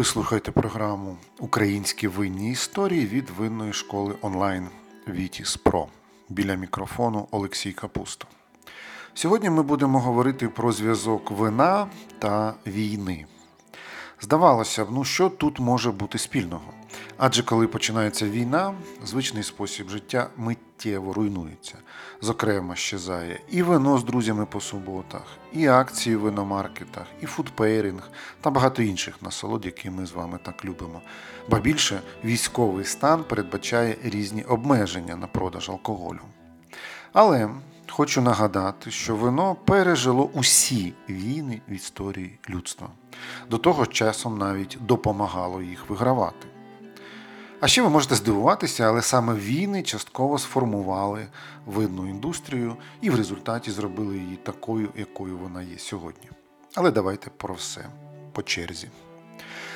Ви слухаєте програму Українські винні історії від винної школи онлайн Вітіс Про. Біля мікрофону Олексій Капусто. Сьогодні ми будемо говорити про зв'язок вина та війни. Здавалося б, ну що тут може бути спільного? Адже коли починається війна, звичний спосіб життя миттєво руйнується. Зокрема, щезає і вино з друзями по суботах, і акції в виномаркетах, і фудпейринг та багато інших насолод, які ми з вами так любимо. Ба більше військовий стан передбачає різні обмеження на продаж алкоголю. Але хочу нагадати, що вино пережило усі війни в історії людства. До того часом навіть допомагало їх вигравати. А ще ви можете здивуватися, але саме війни частково сформували видну індустрію і в результаті зробили її такою, якою вона є сьогодні. Але давайте про все по черзі.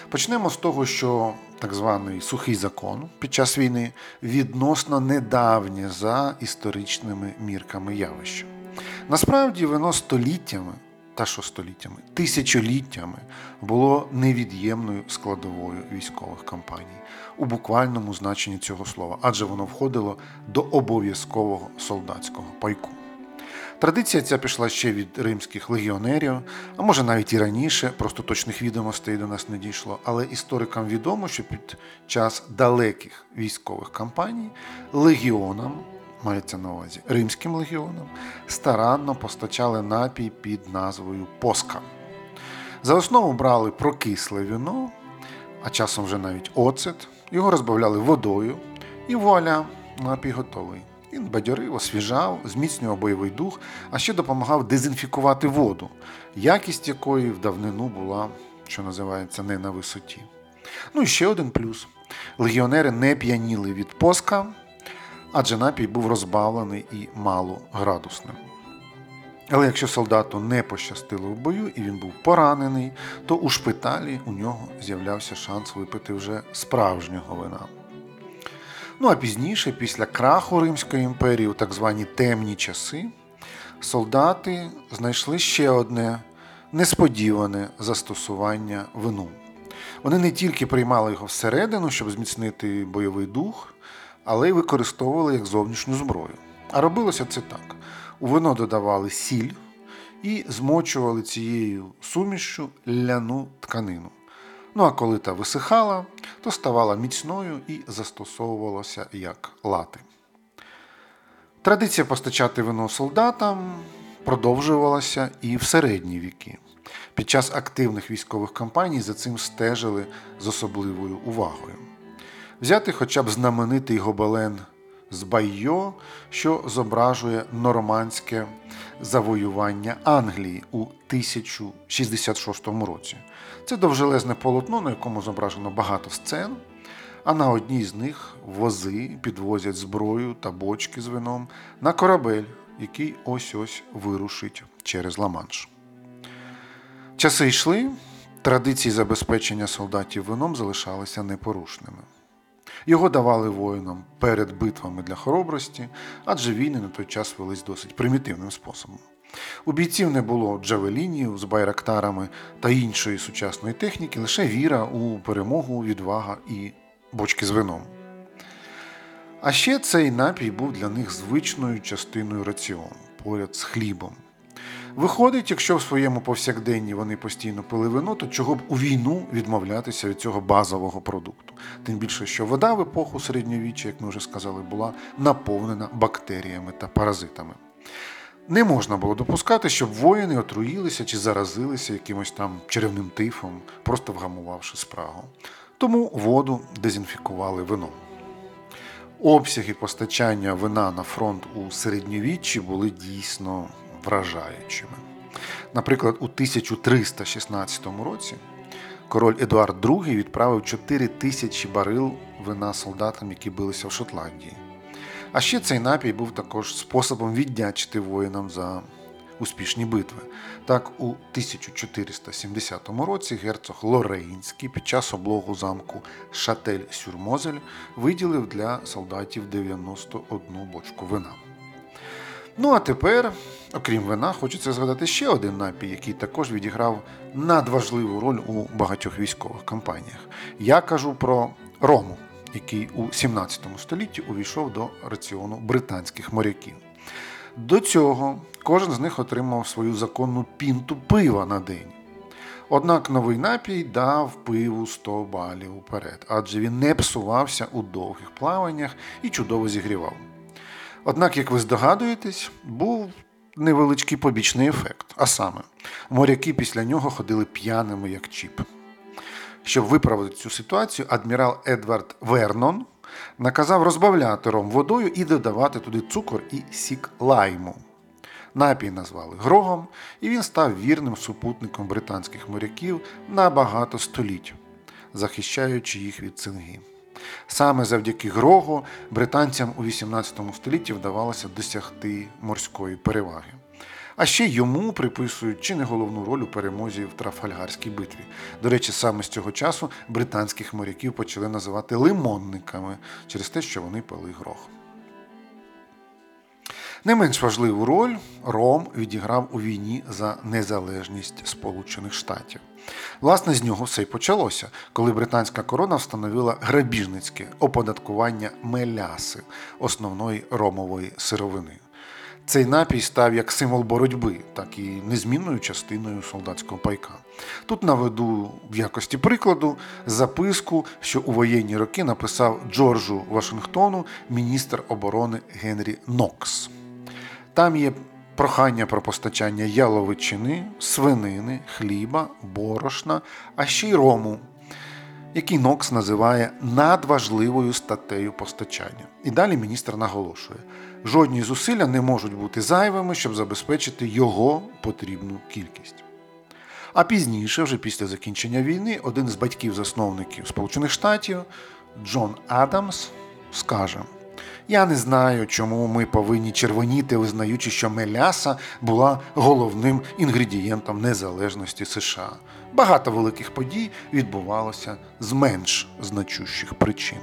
Почнемо з того, що так званий сухий закон під час війни відносно недавнє за історичними мірками явище. Насправді воно століттями, та що століттями, тисячоліттями було невід'ємною складовою військових кампаній у буквальному значенні цього слова, адже воно входило до обов'язкового солдатського пайку. Традиція ця пішла ще від римських легіонерів, а може навіть і раніше, просто точних відомостей до нас не дійшло. Але історикам відомо, що під час далеких військових кампаній легіонам, мається на увазі римським легіонам, старанно постачали напій під назвою Поска. За основу брали прокисле віно, а часом вже навіть оцет, його розбавляли водою, і вуаля, напій готовий. Він бадьорив, освіжав, зміцнював бойовий дух, а ще допомагав дезінфікувати воду, якість якої в давнину була, що називається, не на висоті. Ну і ще один плюс: легіонери не п'яніли від поска, адже напій був розбавлений і малоградусним. Але якщо солдату не пощастило в бою і він був поранений, то у шпиталі у нього з'являвся шанс випити вже справжнього вина. Ну а пізніше, після краху Римської імперії, у так звані темні часи, солдати знайшли ще одне несподіване застосування вину. Вони не тільки приймали його всередину, щоб зміцнити бойовий дух, але й використовували як зовнішню зброю. А робилося це так: у вино додавали сіль і змочували цією сумішшю ляну тканину. Ну а коли та висихала, то ставала міцною і застосовувалася як лати. Традиція постачати вино солдатам продовжувалася і в середні віки. Під час активних військових кампаній за цим стежили з особливою увагою. Взяти хоча б знаменитий гобелен з Байо, що зображує нормандське завоювання Англії у 1066 році. Це довжелезне полотно, на якому зображено багато сцен, а на одній з них вози підвозять зброю та бочки з вином на корабель, який ось ось вирушить через Ла-Манш. Часи йшли, традиції забезпечення солдатів вином залишалися непорушними. Його давали воїнам перед битвами для хоробрості, адже війни на той час велись досить примітивним способом. У бійців не було джавелінів з байрактарами та іншої сучасної техніки, лише віра у перемогу, відвага і бочки з вином. А ще цей напій був для них звичною частиною раціону поряд з хлібом. Виходить, якщо в своєму повсякденні вони постійно пили вино, то чого б у війну відмовлятися від цього базового продукту? Тим більше, що вода в епоху середньовіччя, як ми вже сказали, була наповнена бактеріями та паразитами. Не можна було допускати, щоб воїни отруїлися чи заразилися якимось там черевним тифом, просто вгамувавши спрагу. Тому воду дезінфікували вином. Обсяги постачання вина на фронт у середньовіччі були дійсно вражаючими. Наприклад, у 1316 році король Едуард II відправив 4 тисячі барил вина солдатам, які билися в Шотландії. А ще цей напій був також способом віддячити воїнам за успішні битви. Так, у 1470 році герцог Лорейнський під час облогу замку Шатель-Сюрмозель виділив для солдатів 91 бочку вина. Ну а тепер, окрім вина, хочеться згадати ще один напій, який також відіграв надважливу роль у багатьох військових кампаніях. Я кажу про рому, який у 17 столітті увійшов до раціону британських моряків. До цього кожен з них отримав свою законну пінту пива на день. Однак новий напій дав пиву 100 балів уперед, адже він не псувався у довгих плаваннях і чудово зігрівав. Однак, як ви здогадуєтесь, був невеличкий побічний ефект. А саме, моряки після нього ходили п'яними як чіп. Щоб виправити цю ситуацію, адмірал Едвард Вернон наказав розбавляти ром водою і додавати туди цукор і сік лайму. Напій назвали Грогом, і він став вірним супутником британських моряків на багато століть, захищаючи їх від цинги. Саме завдяки Грогу британцям у 18 столітті вдавалося досягти морської переваги. А ще йому приписують чи не головну роль у перемозі в Трафальгарській битві. До речі, саме з цього часу британських моряків почали називати лимонниками через те, що вони пили грох. Не менш важливу роль Ром відіграв у війні за незалежність Сполучених Штатів. Власне, з нього все й почалося, коли британська корона встановила грабіжницьке оподаткування меляси, основної ромової сировини. Цей напій став як символ боротьби, так і незмінною частиною солдатського пайка. Тут наведу в якості прикладу записку, що у воєнні роки написав Джорджу Вашингтону міністр оборони Генрі Нокс. Там є прохання про постачання яловичини, свинини, хліба, борошна, а ще й рому, який Нокс називає надважливою статтею постачання. І далі міністр наголошує, жодні зусилля не можуть бути зайвими, щоб забезпечити його потрібну кількість. А пізніше, вже після закінчення війни, один з батьків-засновників Сполучених Штатів Джон Адамс скаже. Я не знаю, чому ми повинні червоніти, визнаючи, що меляса була головним інгредієнтом незалежності США. Багато великих подій відбувалося з менш значущих причин.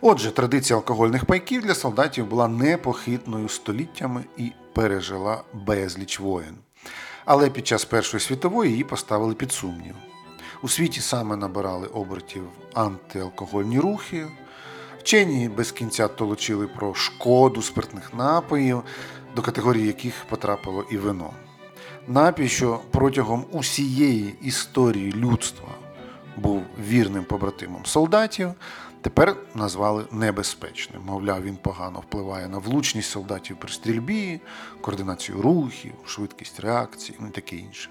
Отже, традиція алкогольних пайків для солдатів була непохитною століттями і пережила безліч воєн. Але під час Першої світової її поставили під сумнів. У світі саме набирали обертів антиалкогольні рухи. Вчені без кінця толочили про шкоду спиртних напоїв, до категорії яких потрапило і вино. Напій, що протягом усієї історії людства був вірним побратимом солдатів, тепер назвали небезпечним. Мовляв, він погано впливає на влучність солдатів при стрільбі, координацію рухів, швидкість реакції ну і таке інше.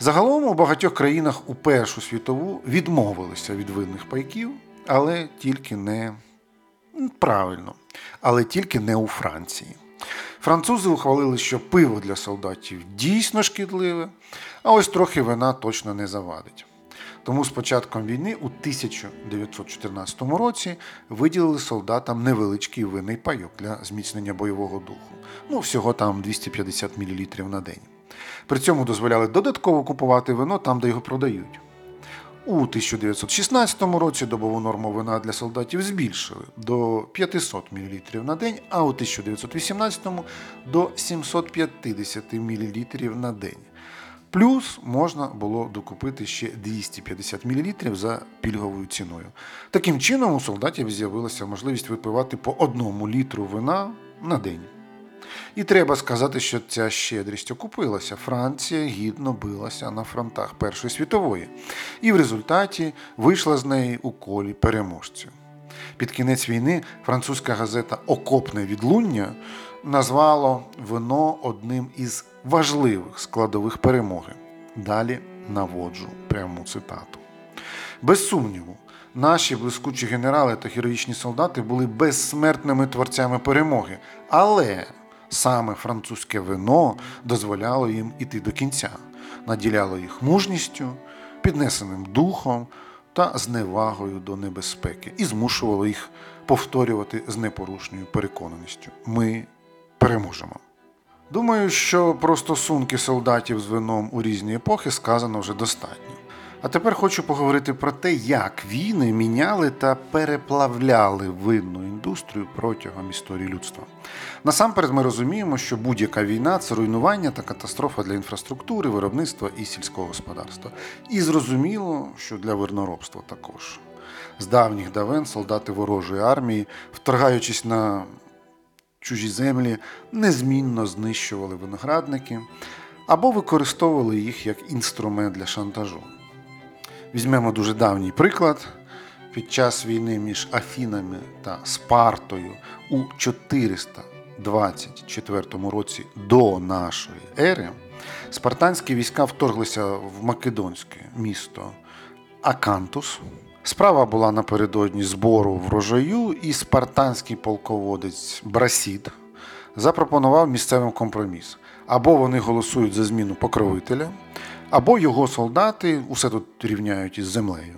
Загалом у багатьох країнах у Першу світову відмовилися від винних пайків але тільки не правильно, але тільки не у Франції. Французи ухвалили, що пиво для солдатів дійсно шкідливе, а ось трохи вина точно не завадить. Тому з початком війни у 1914 році виділили солдатам невеличкий винний пайок для зміцнення бойового духу. Ну, всього там 250 мл на день. При цьому дозволяли додатково купувати вино там, де його продають. У 1916 році добову норму вина для солдатів збільшили до 500 мл на день, а у 1918 до 750 мл на день. Плюс можна було докупити ще 250 мл за пільговою ціною. Таким чином, у солдатів з'явилася можливість випивати по одному літру вина на день. І треба сказати, що ця щедрість окупилася. Франція гідно билася на фронтах Першої світової, і в результаті вийшла з неї у колі переможців. Під кінець війни французька газета Окопне відлуння назвало вино одним із важливих складових перемоги. Далі наводжу пряму цитату. Без сумніву, наші блискучі генерали та героїчні солдати були безсмертними творцями перемоги. Але Саме французьке вино дозволяло їм іти до кінця, наділяло їх мужністю, піднесеним духом та зневагою до небезпеки і змушувало їх повторювати з непорушною переконаністю. Ми переможемо. Думаю, що про стосунки солдатів з вином у різні епохи сказано вже достатньо. А тепер хочу поговорити про те, як війни міняли та переплавляли винну індустрію протягом історії людства. Насамперед, ми розуміємо, що будь-яка війна це руйнування та катастрофа для інфраструктури, виробництва і сільського господарства. І зрозуміло, що для виноробства також. З давніх давен солдати ворожої армії, вторгаючись на чужі землі, незмінно знищували виноградники або використовували їх як інструмент для шантажу. Візьмемо дуже давній приклад. Під час війни між Афінами та Спартою у 424 році до нашої ери спартанські війська вторглися в македонське місто Акантус. Справа була напередодні збору врожаю, і спартанський полководець Брасід запропонував місцевим компроміс. Або вони голосують за зміну покровителя, або його солдати усе тут рівняють із землею.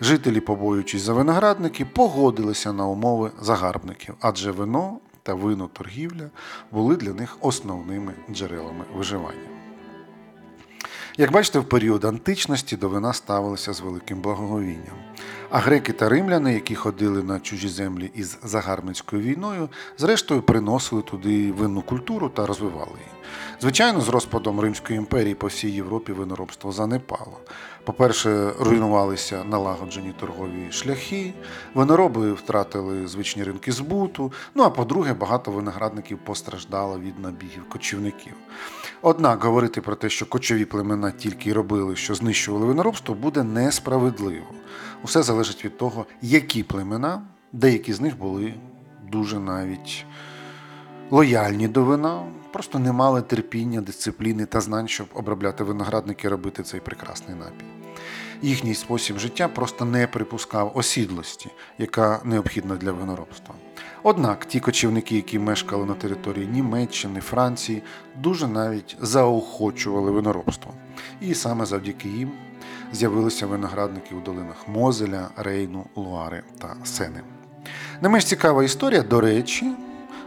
Жителі, побоюючись за виноградники, погодилися на умови загарбників, адже вино та виноторгівля були для них основними джерелами виживання. Як бачите, в період античності до вина ставилися з великим благоговінням. А греки та римляни, які ходили на чужі землі із загарбницькою війною, зрештою приносили туди винну культуру та розвивали її. Звичайно, з розпадом Римської імперії по всій Європі виноробство занепало. По-перше, руйнувалися налагоджені торгові шляхи, винороби втратили звичні ринки збуту. Ну а по-друге, багато виноградників постраждало від набігів кочівників. Однак говорити про те, що кочові племена тільки й робили, що знищували виноробство, буде несправедливо. Усе залежить від того, які племена, деякі з них були дуже навіть лояльні до вина, просто не мали терпіння, дисципліни та знань, щоб обробляти виноградники і робити цей прекрасний напій. Їхній спосіб життя просто не припускав осідлості, яка необхідна для виноробства. Однак ті кочівники, які мешкали на території Німеччини, Франції, дуже навіть заохочували виноробство. І саме завдяки їм з'явилися виноградники у долинах Мозеля, Рейну, Луари та Сени. Не менш цікава історія, до речі,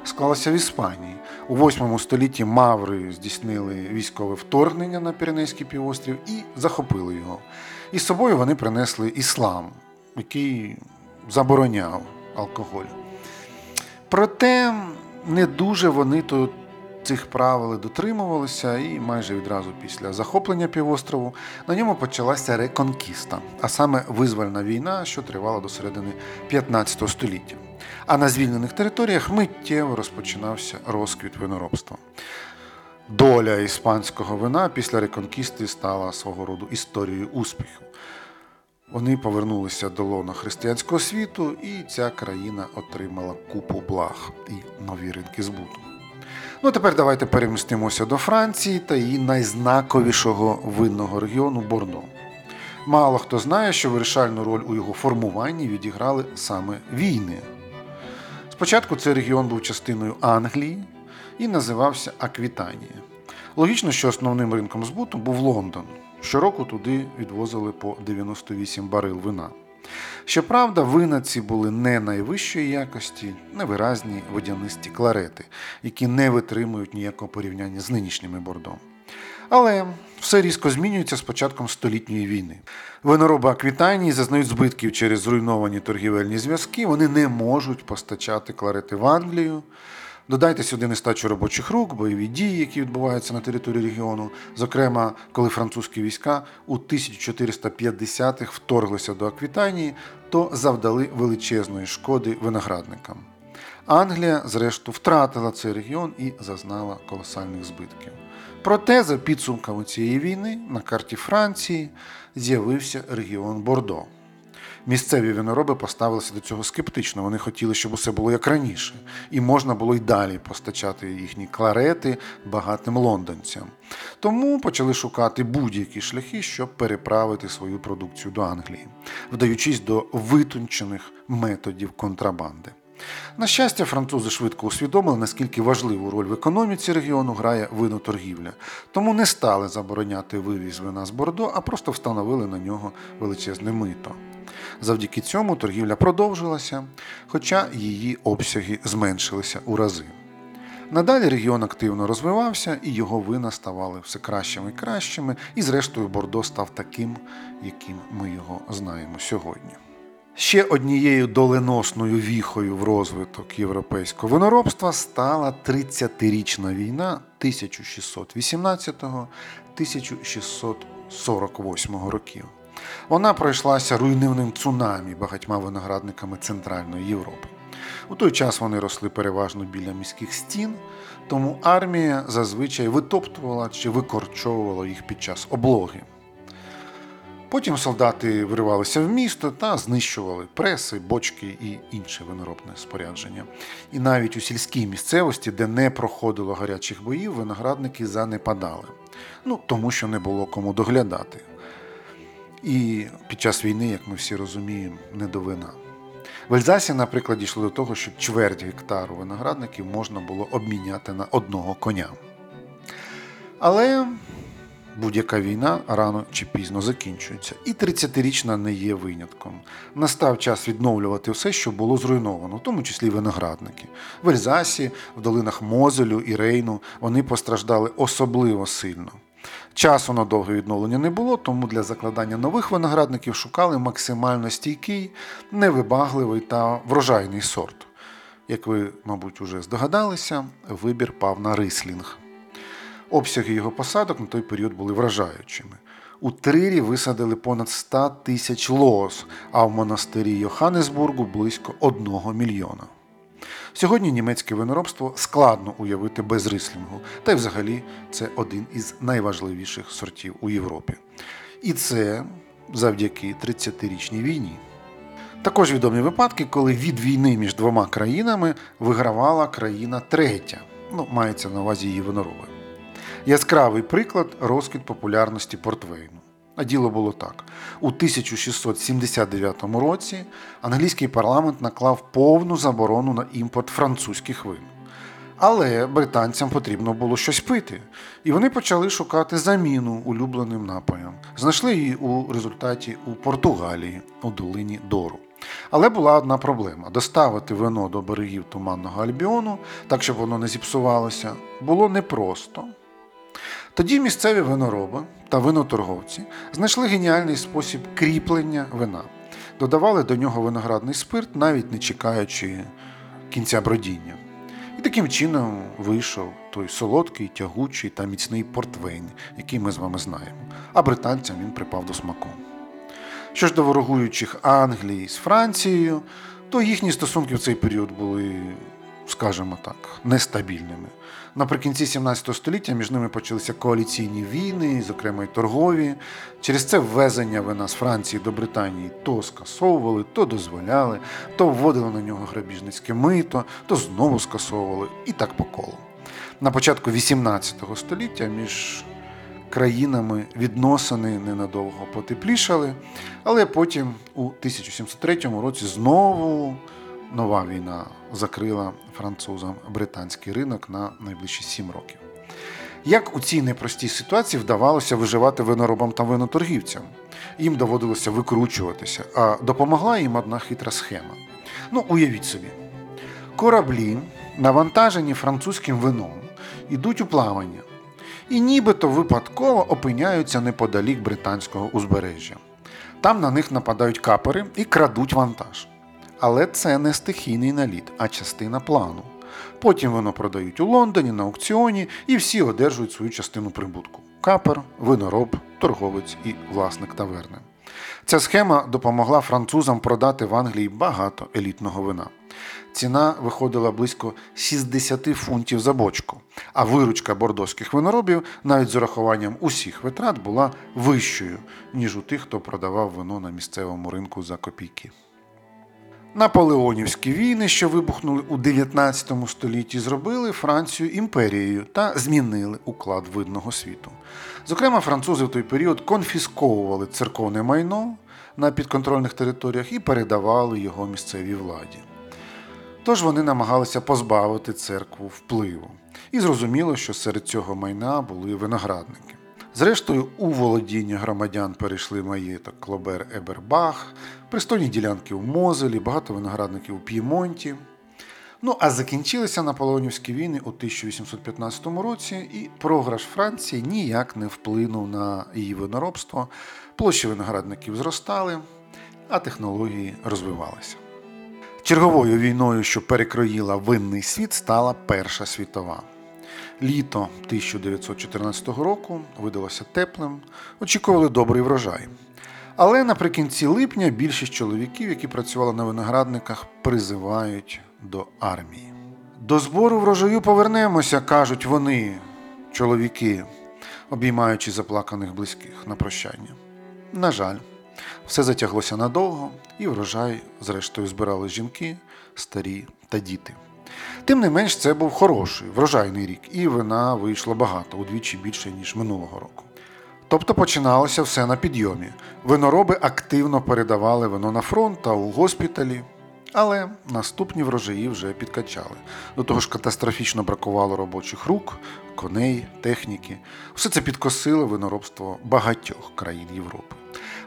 склалася в Іспанії. У 8 столітті Маври здійснили військове вторгнення на Піренейський півострів і захопили його. І з собою вони принесли іслам, який забороняв алкоголь. Проте не дуже вони тут цих правил дотримувалися, і майже відразу після захоплення півострову на ньому почалася реконкіста, а саме визвольна війна, що тривала до середини 15 століття. А на звільнених територіях миттєво розпочинався розквіт виноробства. Доля іспанського вина після реконкісти стала свого роду історією успіху. Вони повернулися до лона християнського світу, і ця країна отримала купу благ і нові ринки збуту. Ну, тепер давайте перемістимося до Франції та її найзнаковішого винного регіону Бордо. Мало хто знає, що вирішальну роль у його формуванні відіграли саме війни. Спочатку цей регіон був частиною Англії і називався Аквітанія. Логічно, що основним ринком збуту був Лондон. Щороку туди відвозили по 98 барил вина. Щоправда, вина ці були не найвищої якості, невиразні водянисті кларети, які не витримують ніякого порівняння з нинішніми бордом. Але все різко змінюється з початком столітньої війни. Винороби Аквітанії зазнають збитків через зруйновані торгівельні зв'язки, вони не можуть постачати кларети в Англію. Додайте сюди нестачу робочих рук, бойові дії, які відбуваються на території регіону. Зокрема, коли французькі війська у 1450-х вторглися до Аквітанії, то завдали величезної шкоди виноградникам. Англія, зрештою, втратила цей регіон і зазнала колосальних збитків. Проте, за підсумками цієї війни, на карті Франції з'явився регіон Бордо. Місцеві винороби поставилися до цього скептично. Вони хотіли, щоб усе було як раніше, і можна було й далі постачати їхні кларети багатим лондонцям. Тому почали шукати будь-які шляхи, щоб переправити свою продукцію до Англії, вдаючись до витончених методів контрабанди. На щастя, французи швидко усвідомили, наскільки важливу роль в економіці регіону грає виноторгівля, тому не стали забороняти вивіз вина з Бордо, а просто встановили на нього величезне мито. Завдяки цьому торгівля продовжилася, хоча її обсяги зменшилися у рази. Надалі регіон активно розвивався, і його вина ставали все кращими і кращими, і зрештою Бордо став таким, яким ми його знаємо сьогодні. Ще однією доленосною віхою в розвиток європейського виноробства стала 30-річна війна 1618-1648 років. Вона пройшлася руйнівним цунамі багатьма виноградниками Центральної Європи. У той час вони росли переважно біля міських стін, тому армія зазвичай витоптувала чи викорчовувала їх під час облоги. Потім солдати виривалися в місто та знищували преси, бочки і інше виноробне спорядження. І навіть у сільській місцевості, де не проходило гарячих боїв, виноградники занепадали. Ну, тому що не було кому доглядати. І під час війни, як ми всі розуміємо, не до вина. В Ельзасі, наприклад, дійшло до того, що чверть гектару виноградників можна було обміняти на одного коня. Але будь-яка війна рано чи пізно закінчується. І 30-річна не є винятком. Настав час відновлювати все, що було зруйновано, в тому числі виноградники. В Ельзасі, в долинах Мозелю і Рейну вони постраждали особливо сильно. Часу на довге відновлення не було, тому для закладання нових виноградників шукали максимально стійкий, невибагливий та врожайний сорт. Як ви, мабуть, уже здогадалися, вибір пав на рислінг. Обсяги його посадок на той період були вражаючими. У Трирі висадили понад 100 тисяч лоз, а в монастирі Йоханнесбургу близько 1 мільйона. Сьогодні німецьке виноробство складно уявити без рислінгу, та й взагалі це один із найважливіших сортів у Європі. І це завдяки 30-річній війні. Також відомі випадки, коли від війни між двома країнами вигравала країна третя, ну, мається на увазі її винороби. Яскравий приклад розквіт популярності портвейну. А діло було так: у 1679 році англійський парламент наклав повну заборону на імпорт французьких вин. Але британцям потрібно було щось пити, і вони почали шукати заміну улюбленим напоям. Знайшли її у результаті у Португалії, у долині Дору. Але була одна проблема: доставити вино до берегів Туманного Альбіону, так щоб воно не зіпсувалося, було непросто. Тоді місцеві винороби та виноторговці знайшли геніальний спосіб кріплення вина, додавали до нього виноградний спирт, навіть не чекаючи кінця бродіння. І таким чином вийшов той солодкий, тягучий та міцний портвейн, який ми з вами знаємо, а британцям він припав до смаку. Що ж до ворогуючих Англії з Францією, то їхні стосунки в цей період були, скажімо так, нестабільними. Наприкінці 17 століття між ними почалися коаліційні війни, зокрема й торгові. Через це ввезення вина з Франції до Британії то скасовували, то дозволяли, то вводили на нього грабіжницьке мито, то знову скасовували і так по колу. На початку 18 століття між країнами відносини ненадовго потеплішали, але потім у 1703 році знову нова війна закрила французам британський ринок на найближчі сім років. Як у цій непростій ситуації вдавалося виживати виноробам та виноторгівцям? Їм доводилося викручуватися, а допомогла їм одна хитра схема. Ну, уявіть собі, кораблі, навантажені французьким вином, ідуть у плавання і нібито випадково опиняються неподалік британського узбережжя. Там на них нападають капери і крадуть вантаж. Але це не стихійний наліт, а частина плану. Потім воно продають у Лондоні на аукціоні і всі одержують свою частину прибутку: капер, винороб, торговець і власник таверни. Ця схема допомогла французам продати в Англії багато елітного вина. Ціна виходила близько 60 фунтів за бочку, а виручка бордоських виноробів навіть з урахуванням усіх витрат була вищою, ніж у тих, хто продавав вино на місцевому ринку за копійки. Наполеонівські війни, що вибухнули у 19 столітті, зробили Францію імперією та змінили уклад видного світу. Зокрема, французи в той період конфісковували церковне майно на підконтрольних територіях і передавали його місцевій владі. Тож вони намагалися позбавити церкву впливу. І зрозуміло, що серед цього майна були виноградники. Зрештою, у володіння громадян перейшли маєток Клобер Ебербах, пристойні ділянки у Мозелі, багато виноградників у П'ємонті. Ну а закінчилися наполеонівські війни у 1815 році, і програш Франції ніяк не вплинув на її виноробство. Площі виноградників зростали, а технології розвивалися. Черговою війною, що перекроїла винний світ, стала Перша світова. Літо 1914 року видалося теплим, очікували добрий врожай. Але наприкінці липня більшість чоловіків, які працювали на виноградниках, призивають до армії. До збору врожаю повернемося, кажуть вони, чоловіки, обіймаючи заплаканих близьких на прощання. На жаль, все затяглося надовго, і врожай, зрештою, збирали жінки, старі та діти. Тим не менш, це був хороший врожайний рік, і вина вийшло багато, удвічі більше, ніж минулого року. Тобто починалося все на підйомі. Винороби активно передавали вино на фронт та у госпіталі, але наступні врожаї вже підкачали. До того ж, катастрофічно бракувало робочих рук, коней, техніки. Все це підкосило виноробство багатьох країн Європи.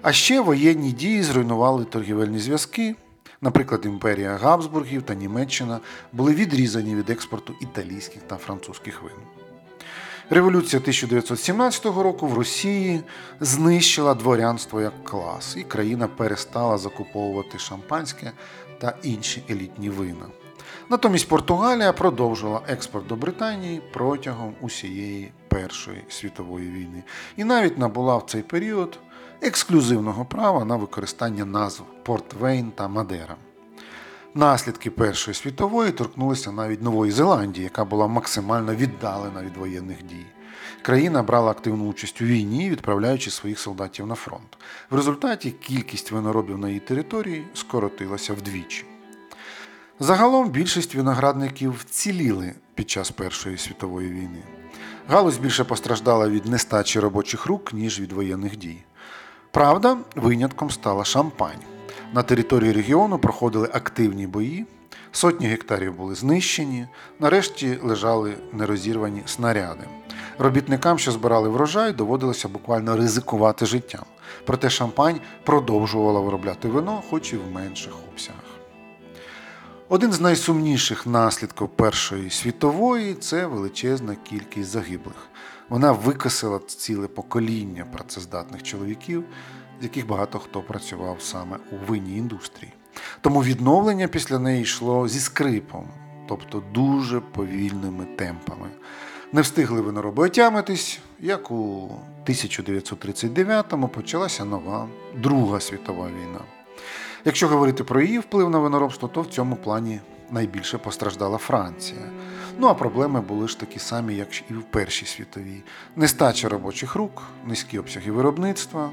А ще воєнні дії зруйнували торгівельні зв'язки. Наприклад, імперія Габсбургів та Німеччина були відрізані від експорту італійських та французьких вин. Революція 1917 року в Росії знищила дворянство як клас, і країна перестала закуповувати шампанське та інші елітні вина. Натомість Португалія продовжила експорт до Британії протягом усієї Першої світової війни і навіть набула в цей період ексклюзивного права на використання назв Портвейн та Мадера. Наслідки Першої світової торкнулися навіть Нової Зеландії, яка була максимально віддалена від воєнних дій. Країна брала активну участь у війні, відправляючи своїх солдатів на фронт. В результаті кількість виноробів на її території скоротилася вдвічі. Загалом більшість виноградників вціліли під час Першої світової війни. Галузь більше постраждала від нестачі робочих рук, ніж від воєнних дій. Правда, винятком стала шампань. На території регіону проходили активні бої, сотні гектарів були знищені, нарешті лежали нерозірвані снаряди. Робітникам, що збирали врожай, доводилося буквально ризикувати життям. Проте шампань продовжувала виробляти вино, хоч і в менших обсягах. Один з найсумніших наслідків Першої світової це величезна кількість загиблих. Вона викосила ціле покоління працездатних чоловіків, з яких багато хто працював саме у винній індустрії. Тому відновлення після неї йшло зі скрипом, тобто дуже повільними темпами. Не встигли винороби отямитись, як у 1939-му почалася нова Друга світова війна. Якщо говорити про її вплив на виноробство, то в цьому плані найбільше постраждала Франція. Ну а проблеми були ж такі самі, як і в Першій світовій: нестача робочих рук, низькі обсяги виробництва,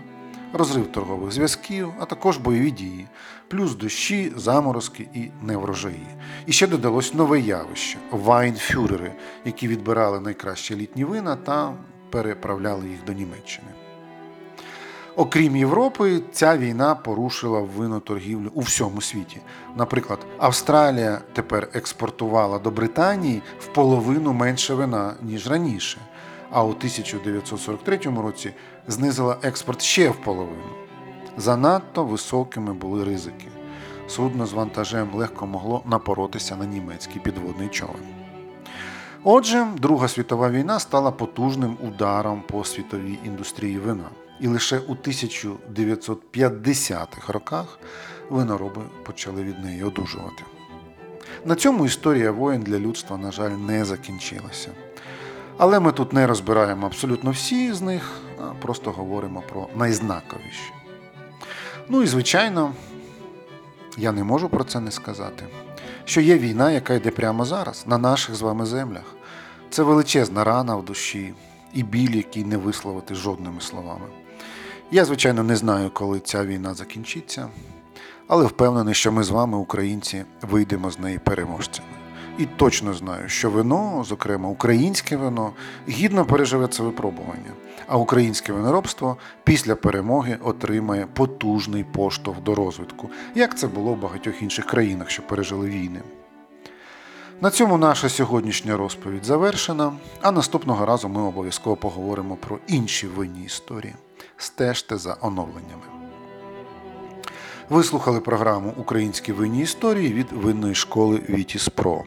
розрив торгових зв'язків, а також бойові дії, плюс дощі, заморозки і неврожаї. І ще додалось нове явище вайнфюрери, які відбирали найкращі літні вина та переправляли їх до Німеччини. Окрім Європи, ця війна порушила виноторгівлю у всьому світі. Наприклад, Австралія тепер експортувала до Британії в половину менше вина, ніж раніше, а у 1943 році знизила експорт ще в половину. Занадто високими були ризики. Судно з вантажем легко могло напоротися на німецький підводний човен. Отже, Друга світова війна стала потужним ударом по світовій індустрії вина. І лише у 1950-х роках винороби почали від неї одужувати. На цьому історія воєн для людства, на жаль, не закінчилася. Але ми тут не розбираємо абсолютно всі з них, а просто говоримо про найзнаковіші. Ну і звичайно, я не можу про це не сказати. Що є війна, яка йде прямо зараз, на наших з вами землях. Це величезна рана в душі і біль, який не висловити жодними словами. Я, звичайно, не знаю, коли ця війна закінчиться, але впевнений, що ми з вами, українці, вийдемо з неї переможцями. І точно знаю, що вино, зокрема українське вино, гідно переживе це випробування, а українське виноробство після перемоги отримає потужний поштовх до розвитку, як це було в багатьох інших країнах, що пережили війни. На цьому наша сьогоднішня розповідь завершена, а наступного разу ми обов'язково поговоримо про інші винні історії. Стежте за оновленнями. Ви слухали програму Українські винні історії від винної школи Вітіс Про.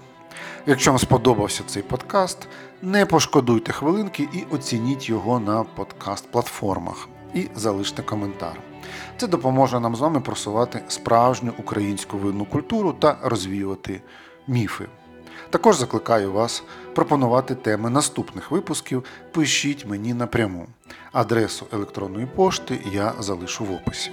Якщо вам сподобався цей подкаст, не пошкодуйте хвилинки і оцініть його на подкаст-платформах і залиште коментар. Це допоможе нам з вами просувати справжню українську винну культуру та розвіювати міфи. Також закликаю вас пропонувати теми наступних випусків. Пишіть мені напряму. Адресу електронної пошти я залишу в описі.